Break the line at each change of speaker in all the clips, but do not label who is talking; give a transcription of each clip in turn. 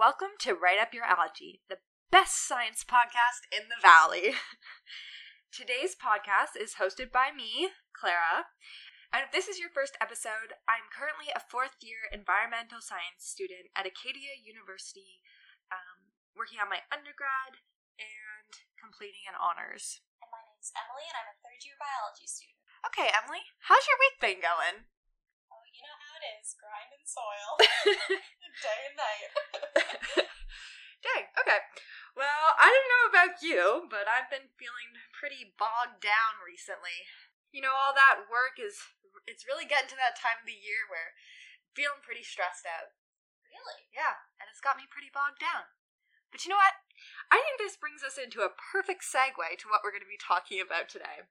Welcome to Right Up Your Allergy, the best science podcast in the valley. Today's podcast is hosted by me, Clara. And if this is your first episode, I'm currently a fourth year environmental science student at Acadia University, um, working on my undergrad and completing an honors.
And my name's Emily, and I'm a third year biology student.
Okay, Emily, how's your week been going?
Oh, you know how it is grind and soil, day and night.
Dang, okay. Well, I don't know about you, but I've been feeling pretty bogged down recently. You know, all that work is, it's really getting to that time of the year where I'm feeling pretty stressed out.
really?
Yeah, and it's got me pretty bogged down. But you know what? I think this brings us into a perfect segue to what we're going to be talking about today.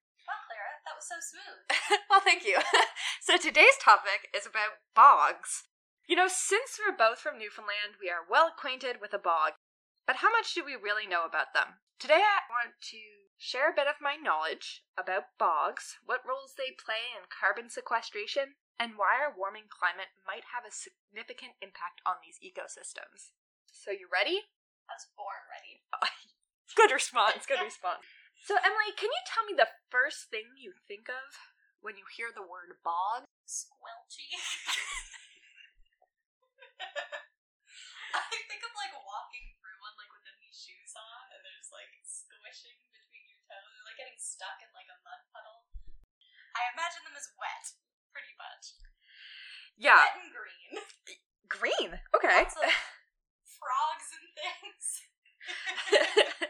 That was so smooth.
well, thank you. so today's topic is about bogs. You know, since we're both from Newfoundland, we are well acquainted with a bog. But how much do we really know about them? Today I want to share a bit of my knowledge about bogs, what roles they play in carbon sequestration, and why our warming climate might have a significant impact on these ecosystems. So you ready?
I was born ready.
Good response, good response. So Emily, can you tell me the first thing you think of when you hear the word bog?
Squelchy. I think of like walking through one like with any shoes on, and there's like squishing between your toes, or like getting stuck in like a mud puddle. I imagine them as wet, pretty much.
Yeah,
Wet and green.
green. Okay.
Frogs and things.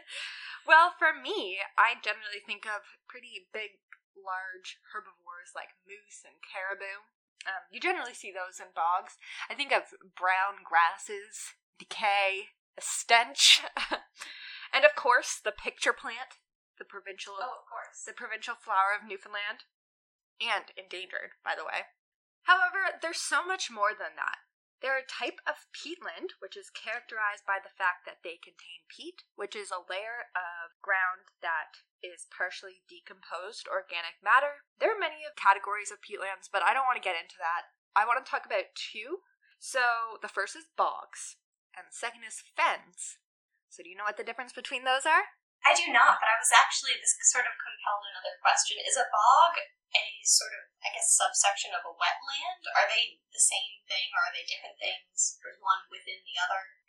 well, for me, I generally think of pretty big, large herbivores like moose and caribou. Um, you generally see those in bogs. I think of brown grasses, decay, a stench, and of course the pitcher plant, the provincial
oh, of course.
the provincial flower of Newfoundland, and endangered, by the way. However, there's so much more than that. They're a type of peatland, which is characterized by the fact that they contain peat, which is a layer of ground that is partially decomposed organic matter. There are many categories of peatlands, but I don't want to get into that. I want to talk about two. So the first is bogs, and the second is fens. So do you know what the difference between those are?
I do not, but I was actually this sort of compelled another question. Is a bog a sort of, I guess, subsection of a wetland? Are they the same thing, or are they different things? Is one within the other?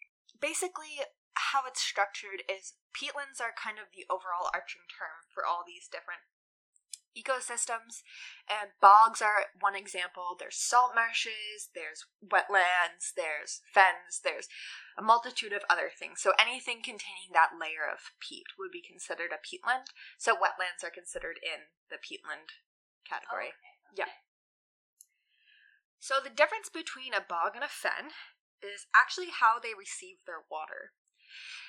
basically how it's structured is peatlands are kind of the overall arching term for all these different ecosystems and bogs are one example. There's salt marshes there's wetlands there's fens there's a multitude of other things. So anything containing that layer of peat would be considered a peatland. So wetlands are considered in the peatland category.
Oh, okay,
Yeah. So the difference between a bog and a fen is actually how they receive their water.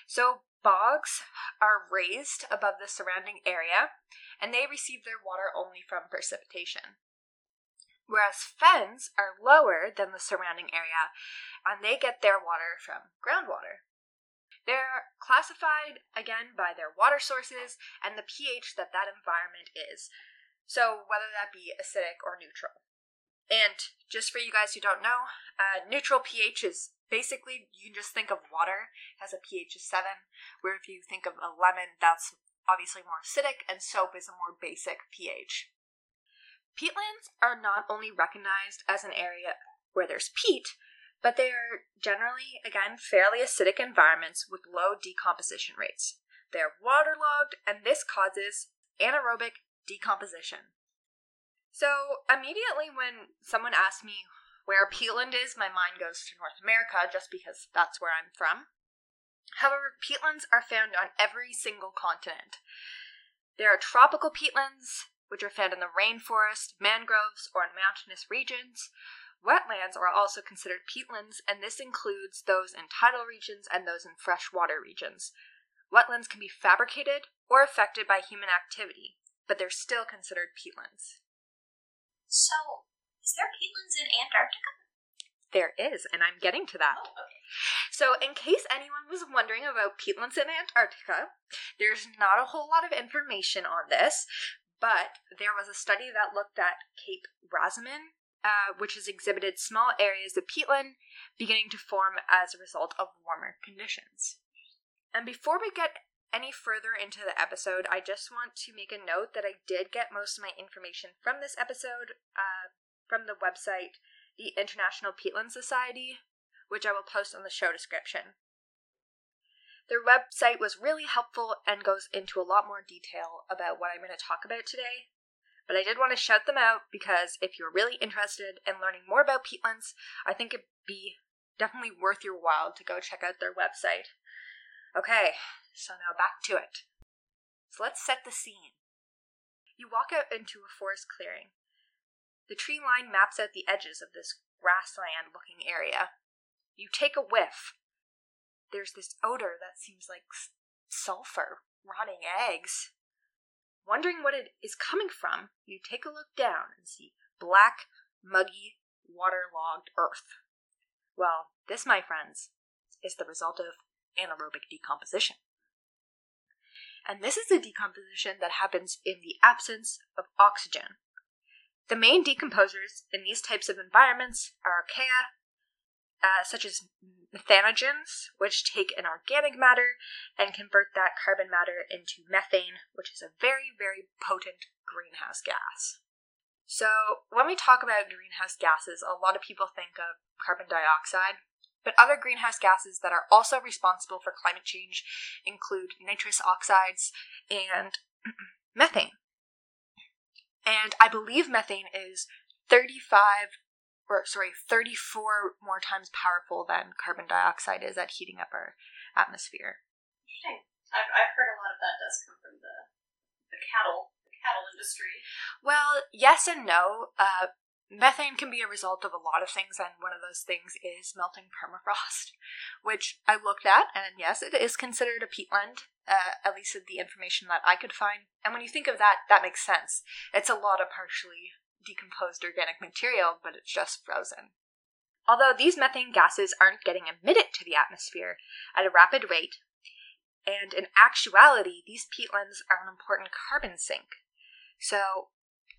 So bogs are raised above the surrounding area and they receive their water only from precipitation. Whereas fens are lower than the surrounding area and they get their water from groundwater. They're classified again by their water sources and the pH that that environment is. So whether that be acidic or neutral. And just for you guys who don't know, uh, neutral pH is basically you can just think of water has a pH of 7, where if you think of a lemon, that's obviously more acidic, and soap is a more basic pH. Peatlands are not only recognized as an area where there's peat, but they are generally, again, fairly acidic environments with low decomposition rates. They're waterlogged, and this causes anaerobic decomposition. So, immediately when someone asks me where peatland is, my mind goes to North America just because that's where I'm from. However, peatlands are found on every single continent. There are tropical peatlands, which are found in the rainforest, mangroves, or in mountainous regions. Wetlands are also considered peatlands, and this includes those in tidal regions and those in freshwater regions. Wetlands can be fabricated or affected by human activity, but they're still considered peatlands.
So, is there peatlands in Antarctica?
There is, and I'm getting to that.
Oh, okay.
So, in case anyone was wondering about peatlands in Antarctica, there's not a whole lot of information on this, but there was a study that looked at Cape Razaman uh, which has exhibited small areas of peatland beginning to form as a result of warmer conditions. And before we get any further into the episode, I just want to make a note that I did get most of my information from this episode uh, from the website, the International Peatland Society, which I will post on the show description. Their website was really helpful and goes into a lot more detail about what I'm going to talk about today. But I did want to shout them out because if you're really interested in learning more about peatlands, I think it'd be definitely worth your while to go check out their website. Okay, so now back to it. So let's set the scene. You walk out into a forest clearing. The tree line maps out the edges of this grassland looking area. You take a whiff, there's this odor that seems like sulfur, rotting eggs. Wondering what it is coming from, you take a look down and see black, muggy, waterlogged earth. Well, this, my friends, is the result of anaerobic decomposition. And this is the decomposition that happens in the absence of oxygen. The main decomposers in these types of environments are archaea, uh, such as methanogens, which take an organic matter and convert that carbon matter into methane, which is a very, very potent greenhouse gas. So, when we talk about greenhouse gases, a lot of people think of carbon dioxide, but other greenhouse gases that are also responsible for climate change include nitrous oxides and methane. And I believe methane is 35 or sorry, 34 more times powerful than carbon dioxide is at heating up our atmosphere.
Interesting. I've, I've heard a lot of that does come from the, the cattle the cattle industry.
Well, yes and no. Uh, methane can be a result of a lot of things, and one of those things is melting permafrost, which I looked at, and yes, it is considered a peatland, uh, at least the information that I could find. And when you think of that, that makes sense. It's a lot of partially decomposed organic material, but it's just frozen. Although these methane gases aren't getting emitted to the atmosphere at a rapid rate, and in actuality, these peatlands are an important carbon sink. So,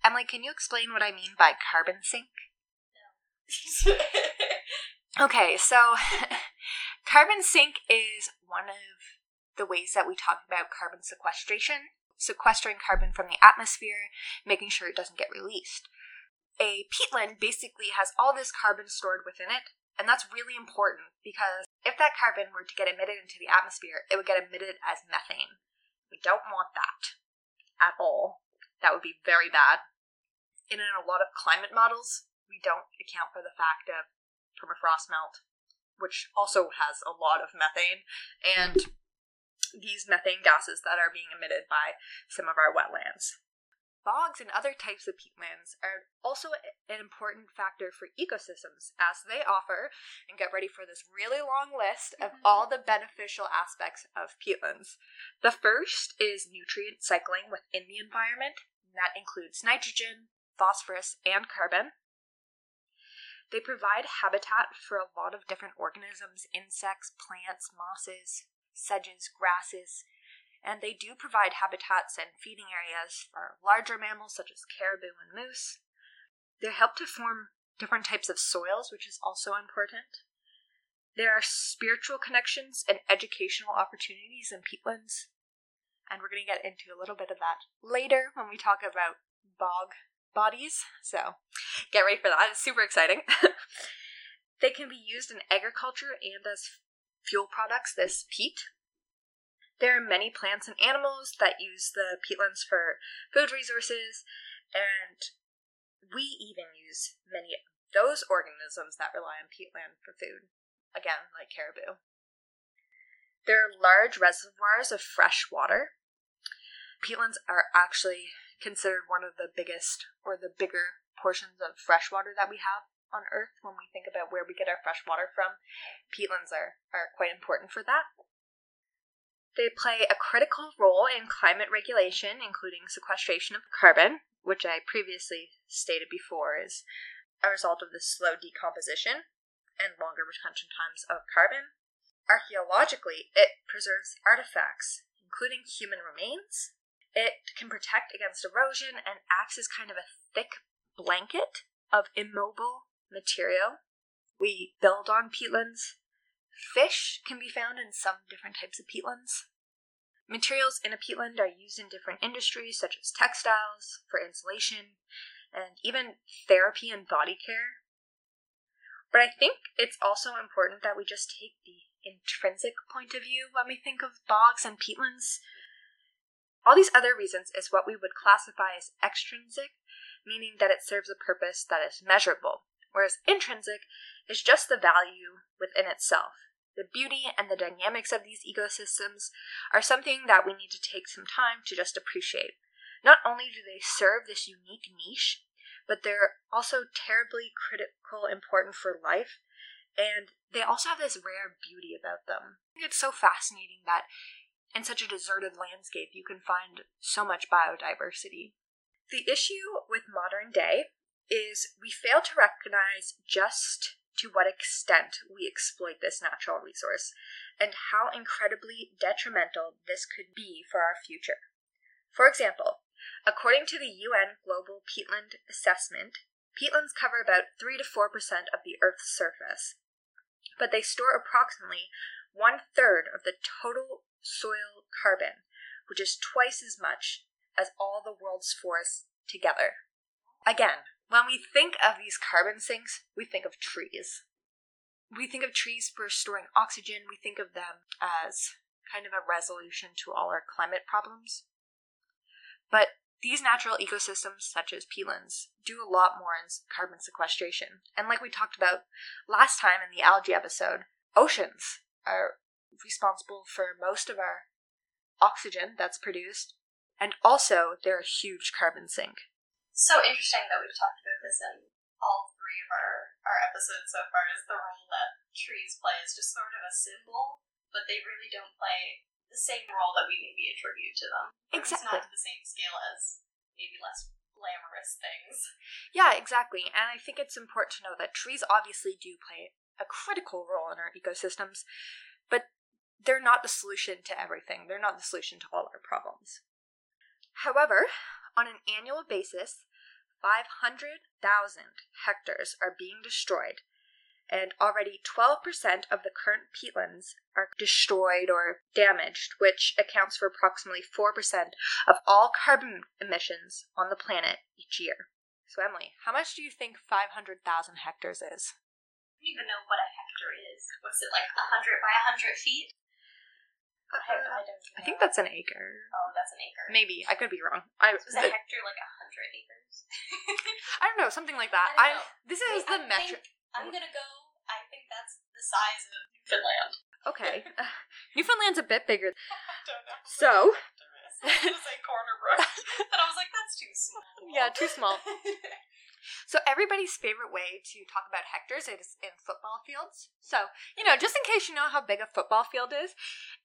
Emily, can you explain what I mean by carbon sink? No. okay, so carbon sink is one of the ways that we talk about carbon sequestration, sequestering carbon from the atmosphere, making sure it doesn't get released a peatland basically has all this carbon stored within it, and that's really important because if that carbon were to get emitted into the atmosphere, it would get emitted as methane. We don't want that at all. That would be very bad. And in a lot of climate models, we don't account for the fact of permafrost melt, which also has a lot of methane, and these methane gases that are being emitted by some of our wetlands. Bogs and other types of peatlands are also an important factor for ecosystems as they offer, and get ready for this really long list of mm-hmm. all the beneficial aspects of peatlands. The first is nutrient cycling within the environment, that includes nitrogen, phosphorus, and carbon. They provide habitat for a lot of different organisms, insects, plants, mosses, sedges, grasses, and they do provide habitats and feeding areas for larger mammals such as caribou and moose. They help to form different types of soils, which is also important. There are spiritual connections and educational opportunities in peatlands, and we're going to get into a little bit of that later when we talk about bog bodies. So get ready for that. It's super exciting. they can be used in agriculture and as fuel products, this peat, there are many plants and animals that use the peatlands for food resources, and we even use many of those organisms that rely on peatland for food, again, like caribou. There are large reservoirs of fresh water. Peatlands are actually considered one of the biggest or the bigger portions of fresh water that we have on Earth when we think about where we get our fresh water from. Peatlands are, are quite important for that. They play a critical role in climate regulation, including sequestration of carbon, which I previously stated before is a result of the slow decomposition and longer retention times of carbon. Archaeologically, it preserves artifacts, including human remains. It can protect against erosion and acts as kind of a thick blanket of immobile material. We build on peatlands. Fish can be found in some different types of peatlands. Materials in a peatland are used in different industries, such as textiles, for insulation, and even therapy and body care. But I think it's also important that we just take the intrinsic point of view when we think of bogs and peatlands. All these other reasons is what we would classify as extrinsic, meaning that it serves a purpose that is measurable, whereas intrinsic is just the value within itself. The beauty and the dynamics of these ecosystems are something that we need to take some time to just appreciate. Not only do they serve this unique niche, but they're also terribly critical, important for life, and they also have this rare beauty about them. It's so fascinating that in such a deserted landscape you can find so much biodiversity. The issue with modern day is we fail to recognize just to what extent we exploit this natural resource and how incredibly detrimental this could be for our future. For example, according to the UN Global Peatland Assessment, peatlands cover about 3 to 4% of the Earth's surface, but they store approximately one third of the total soil carbon, which is twice as much as all the world's forests together. Again, when we think of these carbon sinks, we think of trees. We think of trees for storing oxygen, we think of them as kind of a resolution to all our climate problems. But these natural ecosystems, such as peatlands, do a lot more in carbon sequestration. And like we talked about last time in the algae episode, oceans are responsible for most of our oxygen that's produced, and also they're a huge carbon sink
so interesting that we've talked about this in all three of our, our episodes so far is the role that trees play is just sort of a symbol, but they really don't play the same role that we maybe attribute to them.
Exactly.
It's not to the same scale as maybe less glamorous things.
Yeah, exactly. And I think it's important to know that trees obviously do play a critical role in our ecosystems, but they're not the solution to everything. They're not the solution to all our problems. However, on an annual basis, 500,000 hectares are being destroyed, and already 12% of the current peatlands are destroyed or damaged, which accounts for approximately 4% of all carbon emissions on the planet each year. So, Emily, how much do you think 500,000 hectares is?
I don't even know what a hectare is. What's it like 100 by 100 feet?
I, I, I think that's an acre.
Oh, that's an acre.
Maybe I could be wrong. I
was a hectare like a hundred acres.
I don't know, something like that.
I,
I this is
Wait,
the
I
metric.
I'm gonna go. I think that's the size of Newfoundland.
Okay, uh, Newfoundland's a bit bigger.
I don't know.
So.
I was like Corner Brook, and I was like, that's too small.
Yeah, too small. So everybody's favorite way to talk about hectares is in football fields. So, you know, just in case you know how big a football field is,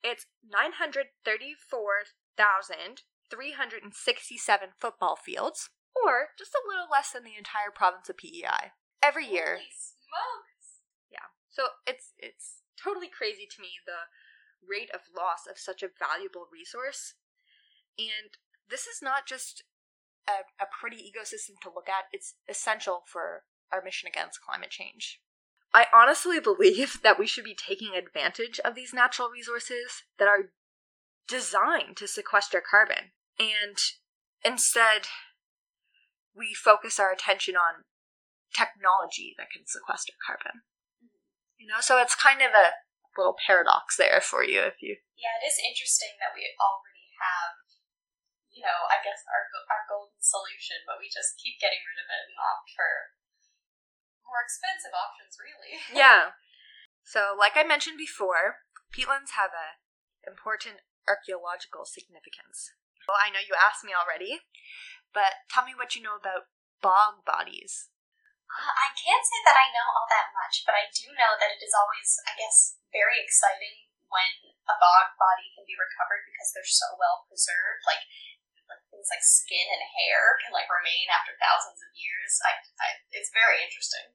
it's 934,367 football fields, or just a little less than the entire province of PEI every year.
Holy smokes!
Yeah. So it's it's totally crazy to me the rate of loss of such a valuable resource. And this is not just a, a pretty ecosystem to look at. It's essential for our mission against climate change. I honestly believe that we should be taking advantage of these natural resources that are designed to sequester carbon. And instead, we focus our attention on technology that can sequester carbon. You know, so it's kind of a little paradox there for you if you.
Yeah, it is interesting that we already have you know, I guess our our golden solution, but we just keep getting rid of it and opt for more expensive options, really.
yeah. So, like I mentioned before, peatlands have a important archaeological significance. Well, I know you asked me already, but tell me what you know about bog bodies.
Uh, I can't say that I know all that much, but I do know that it is always, I guess, very exciting when a bog body can be recovered because they're so well preserved. Like like things like skin and hair can like remain after thousands of years. I, I it's very interesting.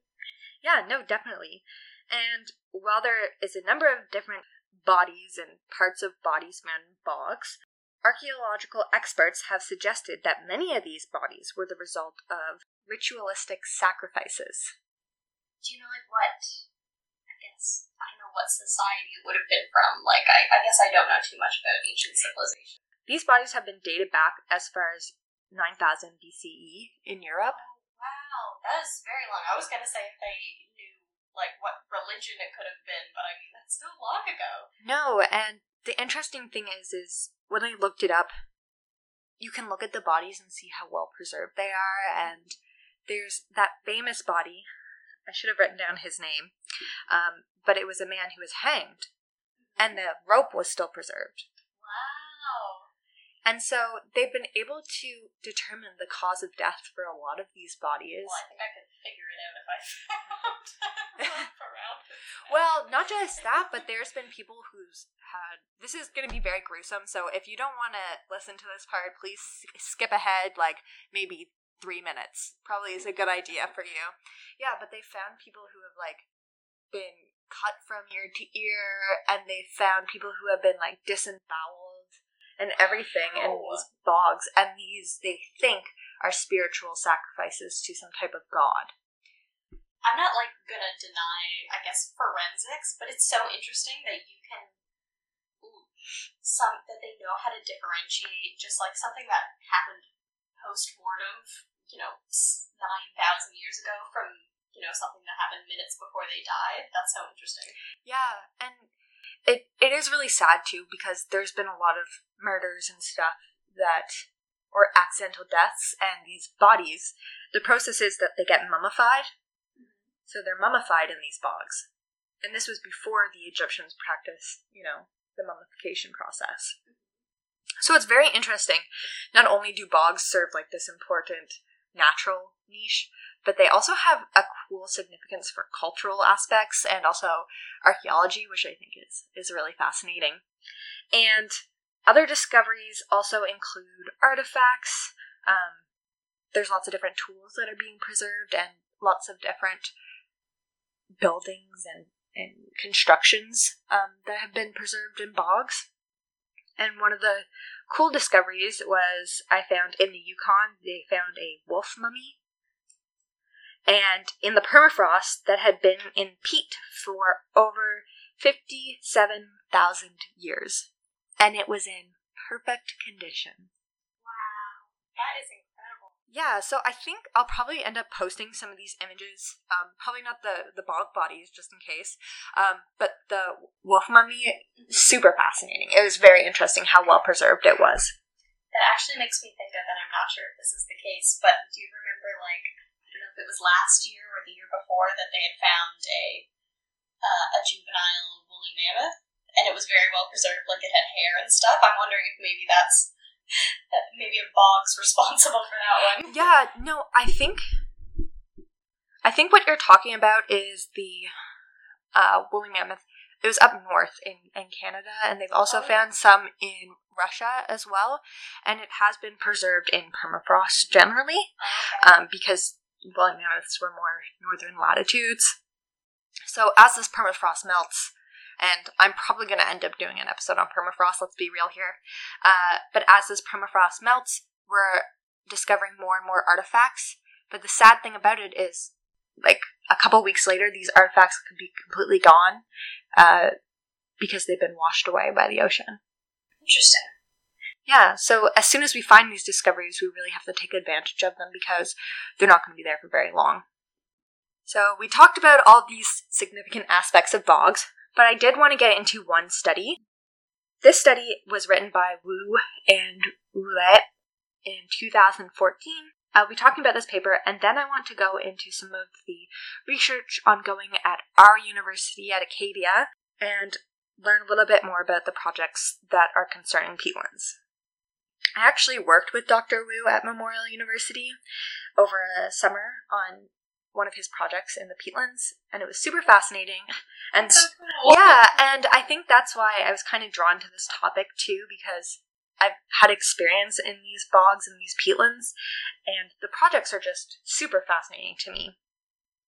Yeah, no, definitely. And while there is a number of different bodies and parts of bodies found in bogs, archaeological experts have suggested that many of these bodies were the result of ritualistic sacrifices.
Do you know like what? I guess I don't know what society it would have been from. Like I, I guess I don't know too much about ancient civilization.
These bodies have been dated back as far as 9000 BCE in Europe.
Wow, that is very long. I was gonna say if they knew like what religion it could have been, but I mean that's so long ago.
No, and the interesting thing is, is when I looked it up, you can look at the bodies and see how well preserved they are. And there's that famous body. I should have written down his name, um, but it was a man who was hanged, and the rope was still preserved. And so they've been able to determine the cause of death for a lot of these bodies.
Well, I think I could figure it out if I found around.
Well, not just that, but there's been people who's had. This is going to be very gruesome, so if you don't want to listen to this part, please skip ahead like maybe three minutes. Probably is a good idea for you. Yeah, but they found people who have like been cut from ear to ear, and they found people who have been like disemboweled and everything in
Wow.
these bogs, and these they think are spiritual sacrifices to some type of god.
I'm not like gonna deny, I guess, forensics, but it's so interesting that you can ooh, some that they know how to differentiate just like something that happened post mortem, you know, nine thousand years ago from you know something that happened minutes before they died. That's so interesting.
Yeah, and it it is really sad too because there's been a lot of murders and stuff that or accidental deaths and these bodies the process is that they get mummified. So they're mummified in these bogs. And this was before the egyptians practiced you know the mummification process. So it's very interesting. Not only do bogs serve like this important natural niche but they also have a cool significance for cultural aspects and also archaeology, which I think is is really fascinating. And other discoveries also include artifacts. Um, there's lots of different tools that are being preserved, and lots of different buildings and and constructions um, that have been preserved in bogs. And one of the cool discoveries was I found in the Yukon, they found a wolf mummy and in the permafrost that had been in peat for over 57,000 years. And it was in perfect condition.
Wow, that is incredible.
Yeah, so I think I'll probably end up posting some of these images. Um, probably not the, the bog bodies, just in case. Um, but the wolf mummy, super fascinating. It was very interesting how well preserved it was.
That actually makes me think of, and I'm not sure if this is the case, but do you remember, like, don't know if it was last year or the year before, that they had found a uh, a juvenile woolly mammoth, and it was very well preserved, like it had hair and stuff. I'm wondering if maybe that's maybe a bog's responsible for that one.
Yeah, no, I think I think what you're talking about is the uh, woolly mammoth. It was up north in, in Canada, and they've also
Oh.
found some in Russia as well, and it has been preserved in permafrost generally
Okay.
um, because woolly mammoths were more northern latitudes. So as this permafrost melts, and I'm probably going to end up doing an episode on permafrost, let's be real here. Uh, but as this permafrost melts, we're discovering more and more artifacts. But the sad thing about it is, like, a couple weeks later, these artifacts could be completely gone uh, because they've been washed away by the ocean.
Interesting.
Yeah, so as soon as we find these discoveries, we really have to take advantage of them because they're not going to be there for very long. So we talked about all these significant aspects of bogs, but I did want to get into one study. This study was written by Wu and Roulet in 2014. I'll uh, be talking about this paper, and then I want to go into some of the research ongoing at our university at Acadia and learn a little bit more about the projects that are concerning peatlands. I actually worked with Dr. Wu at Memorial University over a summer on one of his projects in the peatlands, and it was super fascinating. And
cool.
yeah, and I think that's why I was kind of drawn to this topic too, because I've had experience in these bogs and these peatlands, and the projects are just super fascinating to me.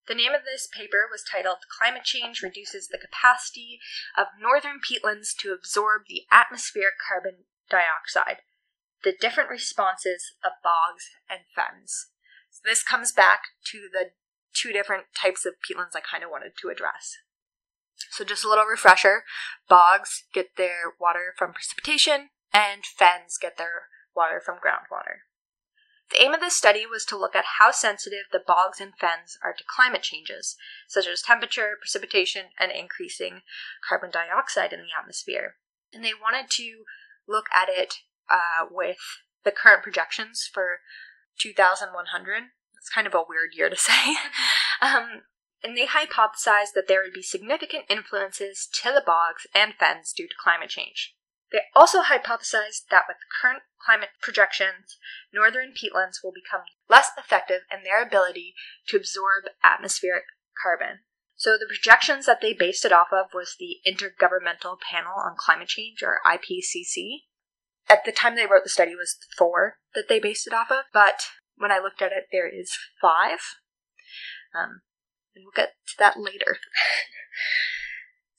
The name of this paper was titled Climate Change Reduces the Capacity of Northern Peatlands to Absorb the Atmospheric Carbon Dioxide The Different Responses of Bogs and Fens. So this comes back to the two different types of peatlands I kind of wanted to address. So, just a little refresher bogs get their water from precipitation, and fens get their water from groundwater. The aim of this study was to look at how sensitive the bogs and fens are to climate changes, such as temperature, precipitation, and increasing carbon dioxide in the atmosphere. And they wanted to look at it uh, with the current projections for 2100. It's kind of a weird year to say. um, and they hypothesized that there would be significant influences to the bogs and fens due to climate change. They also hypothesized that with current climate projections, northern peatlands will become less effective in their ability to absorb atmospheric carbon. So the projections that they based it off of was the Intergovernmental Panel on Climate Change, or IPCC. At the time they wrote the study was four that they based it off of, but when I looked at it, there is five. Um, and we'll get to that later.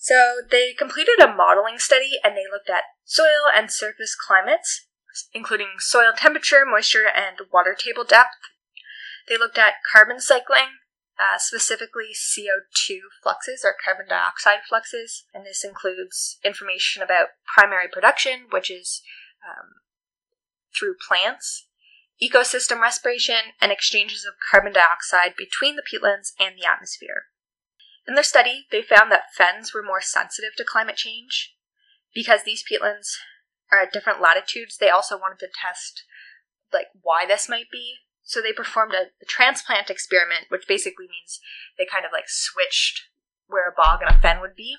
So they completed a modeling study and they looked at soil and surface climates, including soil temperature, moisture, and water table depth. They looked at carbon cycling, uh, specifically CO2 fluxes or carbon dioxide fluxes, and this includes information about primary production, which is um, through plants, ecosystem respiration, and exchanges of carbon dioxide between the peatlands and the atmosphere. In their study, they found that fens were more sensitive to climate change. Because these peatlands are at different latitudes, they also wanted to test like why this might be. So they performed a, a transplant experiment, which basically means they kind of like switched where a bog and a fen would be.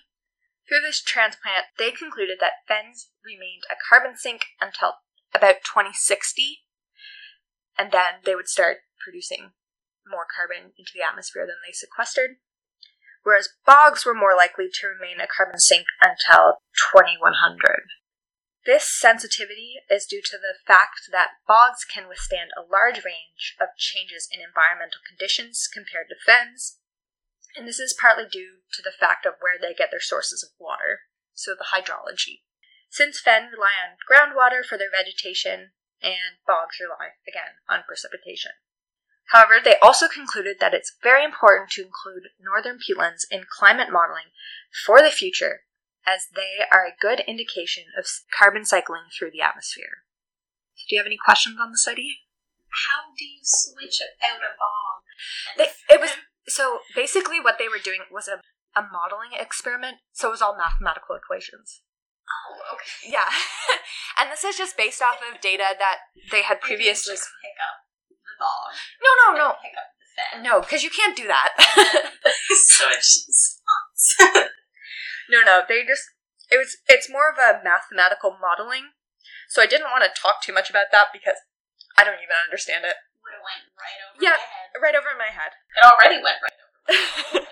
Through this transplant, they concluded that fens remained a carbon sink until about 2060, and then they would start producing more carbon into the atmosphere than they sequestered whereas bogs were more likely to remain a carbon sink until 2100. This sensitivity is due to the fact that bogs can withstand a large range of changes in environmental conditions compared to fens, and this is partly due to the fact of where they get their sources of water, so the hydrology. Since fen rely on groundwater for their vegetation, and bogs rely, again, on precipitation. However, they also concluded that it's very important to include northern peatlands in climate modeling for the future, as they are a good indication of carbon cycling through the atmosphere. Do you have any questions on the study?
How do you switch out a bog?
They, it was so basically what they were doing was a, a modeling experiment. So it was all mathematical equations.
Oh, okay.
Yeah, and this is just based off of data that they had previously.
Just pick up bog.
No, no, no.
Pick up the fen.
No, because you can't do that.
Switch spots.
no, no. They just it was it's more of a mathematical modeling. So I didn't want to talk too much about that because I don't even understand it.
Have went right over
Yeah.
my head.
Right over my head.
It already went right over my head.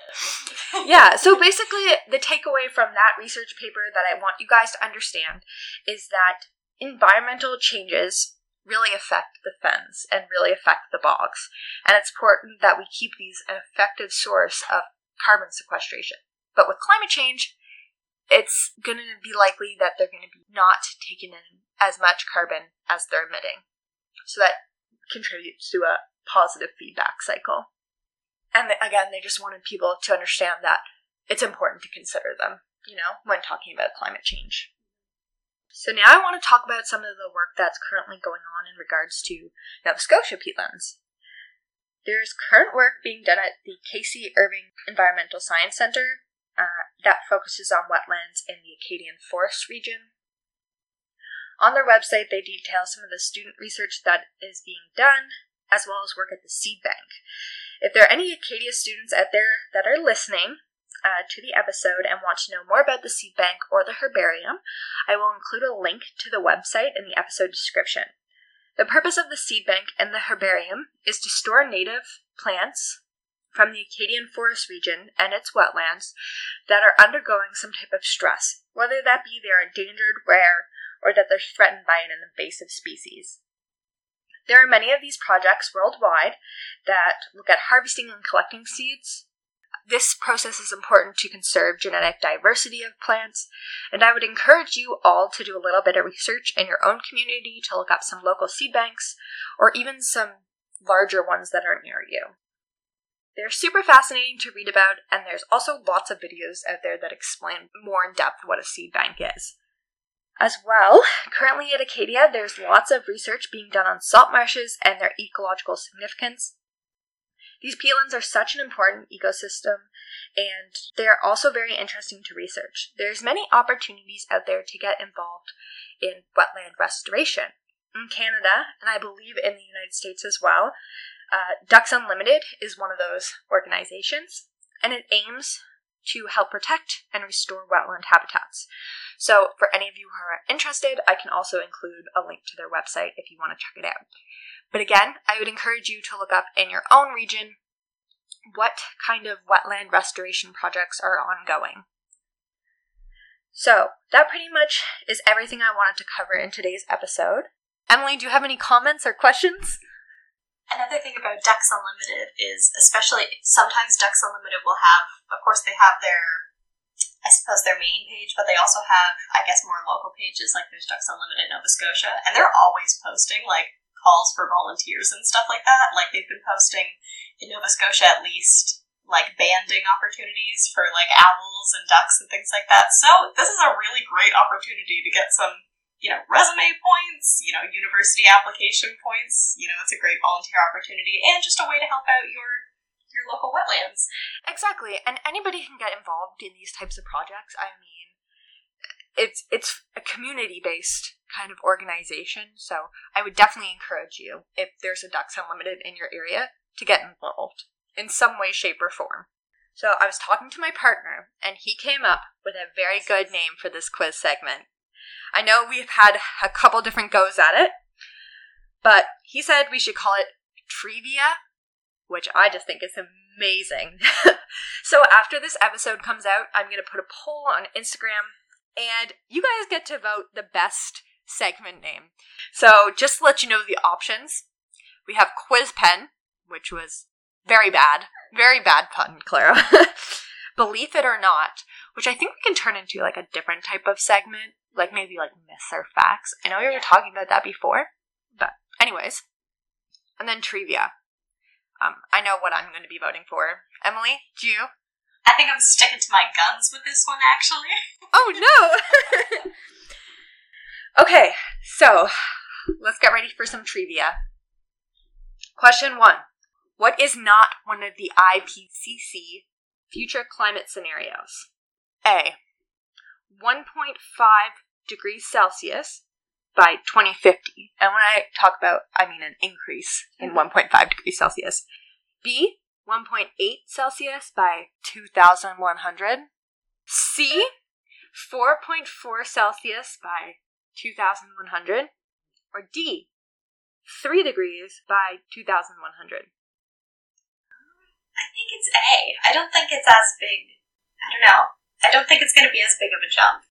yeah, so basically, the takeaway from that research paper that I want you guys to understand is that environmental changes really affect the fens and really affect the bogs. And it's important that we keep these an effective source of carbon sequestration. But with climate change, it's going to be likely that they're going to be not taking in as much carbon as they're emitting. So that contributes to a positive feedback cycle. And again, they just wanted people to understand that it's important to consider them, you know, when talking about climate change. So now I want to talk about some of the work that's currently going on in regards to Nova Scotia peatlands. There's current work being done at the KC Irving Environmental Science Center uh, that focuses on wetlands in the Acadian Forest region. On their website, they detail some of the student research that is being done, as well as work at the seed bank. If there are any Acadia students out there that are listening uh, to the episode and want to know more about the seed bank or the herbarium, I will include a link to the website in the episode description. The purpose of the seed bank and the herbarium is to store native plants from the Acadian forest region and its wetlands that are undergoing some type of stress, whether that be they are endangered, rare, or that they're threatened by an invasive species. There are many of these projects worldwide that look at harvesting and collecting seeds. This process is important to conserve genetic diversity of plants, and I would encourage you all to do a little bit of research in your own community to look up some local seed banks or even some larger ones that are near you. They're super fascinating to read about, and there's also lots of videos out there that explain more in depth what a seed bank is. As well, currently at Acadia, there's lots of research being done on salt marshes and their ecological significance. These peatlands are such an important ecosystem, and they are also very interesting to research. There's many opportunities out there to get involved in wetland restoration. In Canada, and I believe in the United States as well, uh, Ducks Unlimited is one of those organizations, and it aims to help protect and restore wetland habitats. So, for any of you who are interested, I can also include a link to their website if you want to check it out. But again, I would encourage you to look up in your own region what kind of wetland restoration projects are ongoing. So, that pretty much is everything I wanted to cover in today's episode. Emily, do you have any comments or questions?
Another thing about Ducks Unlimited is, especially sometimes Ducks Unlimited will have, of course, they have their, I suppose, their main page, but they also have, I guess, more local pages. Like there's Ducks Unlimited Nova Scotia, and they're always posting like calls for volunteers and stuff like that. Like they've been posting in Nova Scotia at least like banding opportunities for like owls and ducks and things like that. So this is a really great opportunity to get some you know, resume points, you know, university application points. You know, it's a great volunteer opportunity and just a way to help out your your local wetlands.
Exactly. And anybody can get involved in these types of projects. I mean, it's it's a community-based kind of organization, so I would definitely encourage you if there's a Ducks Unlimited in your area to get involved in some way shape or form. So I was talking to my partner and he came up with a very good name for this quiz segment. I know we've had a couple different goes at it, but he said we should call it trivia, which I just think is amazing. so after this episode comes out, I'm going to put a poll on Instagram and you guys get to vote the best segment name. So just to let you know the options, we have Quiz Pen, which was very bad, very bad pun, Clara. Believe it or not, which I think we can turn into like a different type of segment like maybe like myths or facts. I know you were talking about that before, but anyways. And then trivia. Um, I know what I'm going to be voting for. Emily, do you?
I think I'm sticking to my guns with this one, actually.
oh no! okay, so let's get ready for some trivia. Question one What is not one of the IPCC future climate scenarios? A. 1.5 degrees Celsius by 2050. And when I talk about, I mean an increase in mm-hmm. 1.5 degrees Celsius. B, 1.8 Celsius by 2100. C, 4.4 Celsius by 2100. Or D, 3 degrees by 2100.
I think it's A. I don't think it's as big. I don't know. I don't think it's going to be as big of a jump.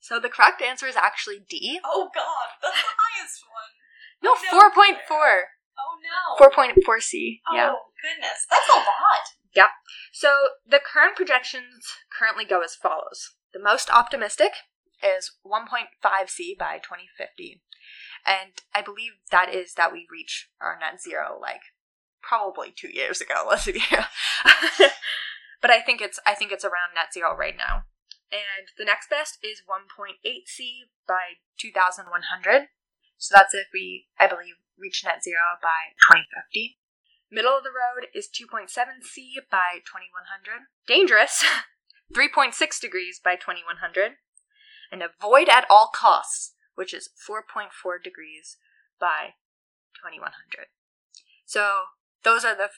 So the correct answer is actually D.
Oh god, that's the highest one.
No, oh, 4.4.
Oh no.
4.4C.
Oh
yeah.
goodness, that's a lot.
Yep. So the current projections currently go as follows. The most optimistic is 1.5C by 2050. And I believe that is that we reach our net zero like probably 2 years ago, let's see. but I think it's I think it's around net zero right now and the next best is 1.8C by 2100. So that's if we, I believe, reach net zero by 2050. Middle of the road is 2.7C by 2100. Dangerous, 3.6 degrees by 2100. And avoid at all costs, which is 4.4 degrees by 2100. So those are the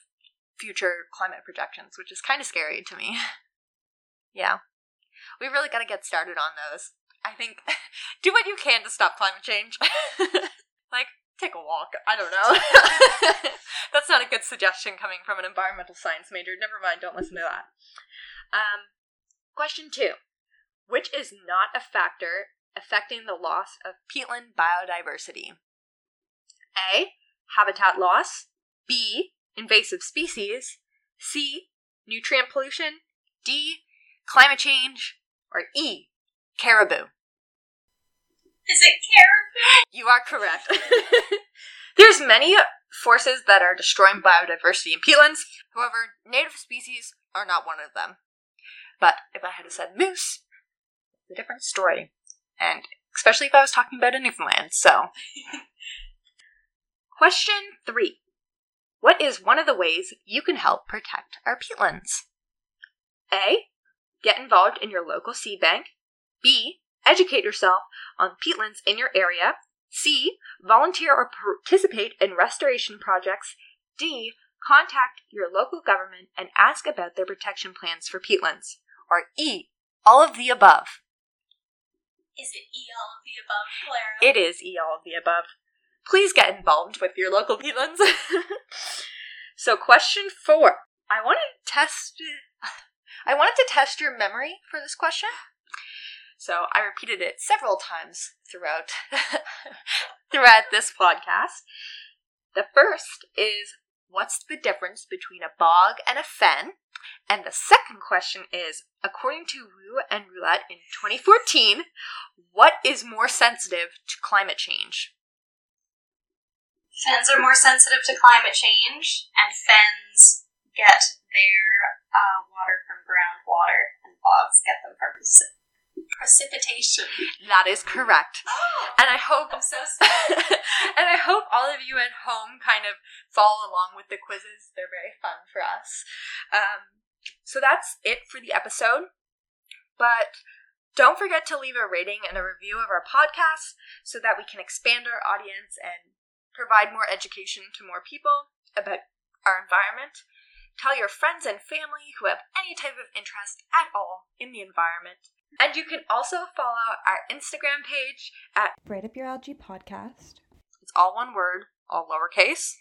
future climate projections, which is kind of scary to me. yeah we really got to get started on those. I think do what you can to stop climate change. like take a walk. I don't know. That's not a good suggestion coming from an environmental science major. Never mind, don't listen to that. Um, question two. Which is not a factor affecting the loss of peatland biodiversity? A. Habitat loss. B. Invasive species. C. Nutrient pollution. D. Climate change. Or E, caribou.
Is it caribou?
You are correct. There's many forces that are destroying biodiversity in peatlands. However, native species are not one of them. But if I had said moose, it's a different story. And especially if I was talking about a Newfoundland, so. Question three. What is one of the ways you can help protect our peatlands? A. Get involved in your local seed bank. B. Educate yourself on peatlands in your area. C. Volunteer or participate in restoration projects. D. Contact your local government and ask about their protection plans for peatlands. Or E. All of the above.
Is it E all of the above, Clara?
It is E all of the above. Please get involved with your local peatlands. so, question four. I wanted to test. I wanted to test your memory for this question. So I repeated it several times throughout throughout this podcast. The first is what's the difference between a bog and a fen? And the second question is according to Wu and Roulet in 2014, what is more sensitive to climate change?
Fens are more sensitive to climate change, and fens get their uh, water from groundwater, and bogs get them from preci- precipitation.
That is correct.
Oh,
And I hope
I'm so
and I hope all of you at home kind of follow along with the quizzes. They're very fun for us. Um, so that's it for the episode. But don't forget to leave a rating and a review of our podcast so that we can expand our audience and provide more education to more people about our environment. Tell your friends and family who have any type of interest at all in the environment. And you can also follow our Instagram page at
Right Up Your Algae podcast.
it's all one word, all lowercase,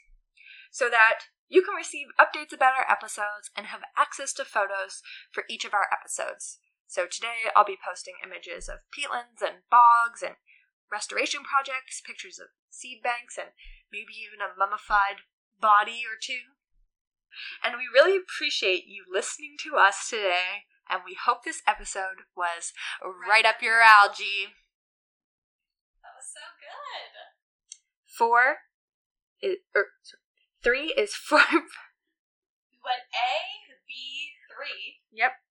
so that you can receive updates about our episodes and have access to photos for each of our episodes. So today I'll be posting images of peatlands and bogs and restoration projects, pictures of seed banks, and maybe even a mummified body or two. And we really appreciate you listening to us today, and we hope this episode was right up your algae.
that was so good.
Four is er, sorry, three is for
We went A, B, three.
yep.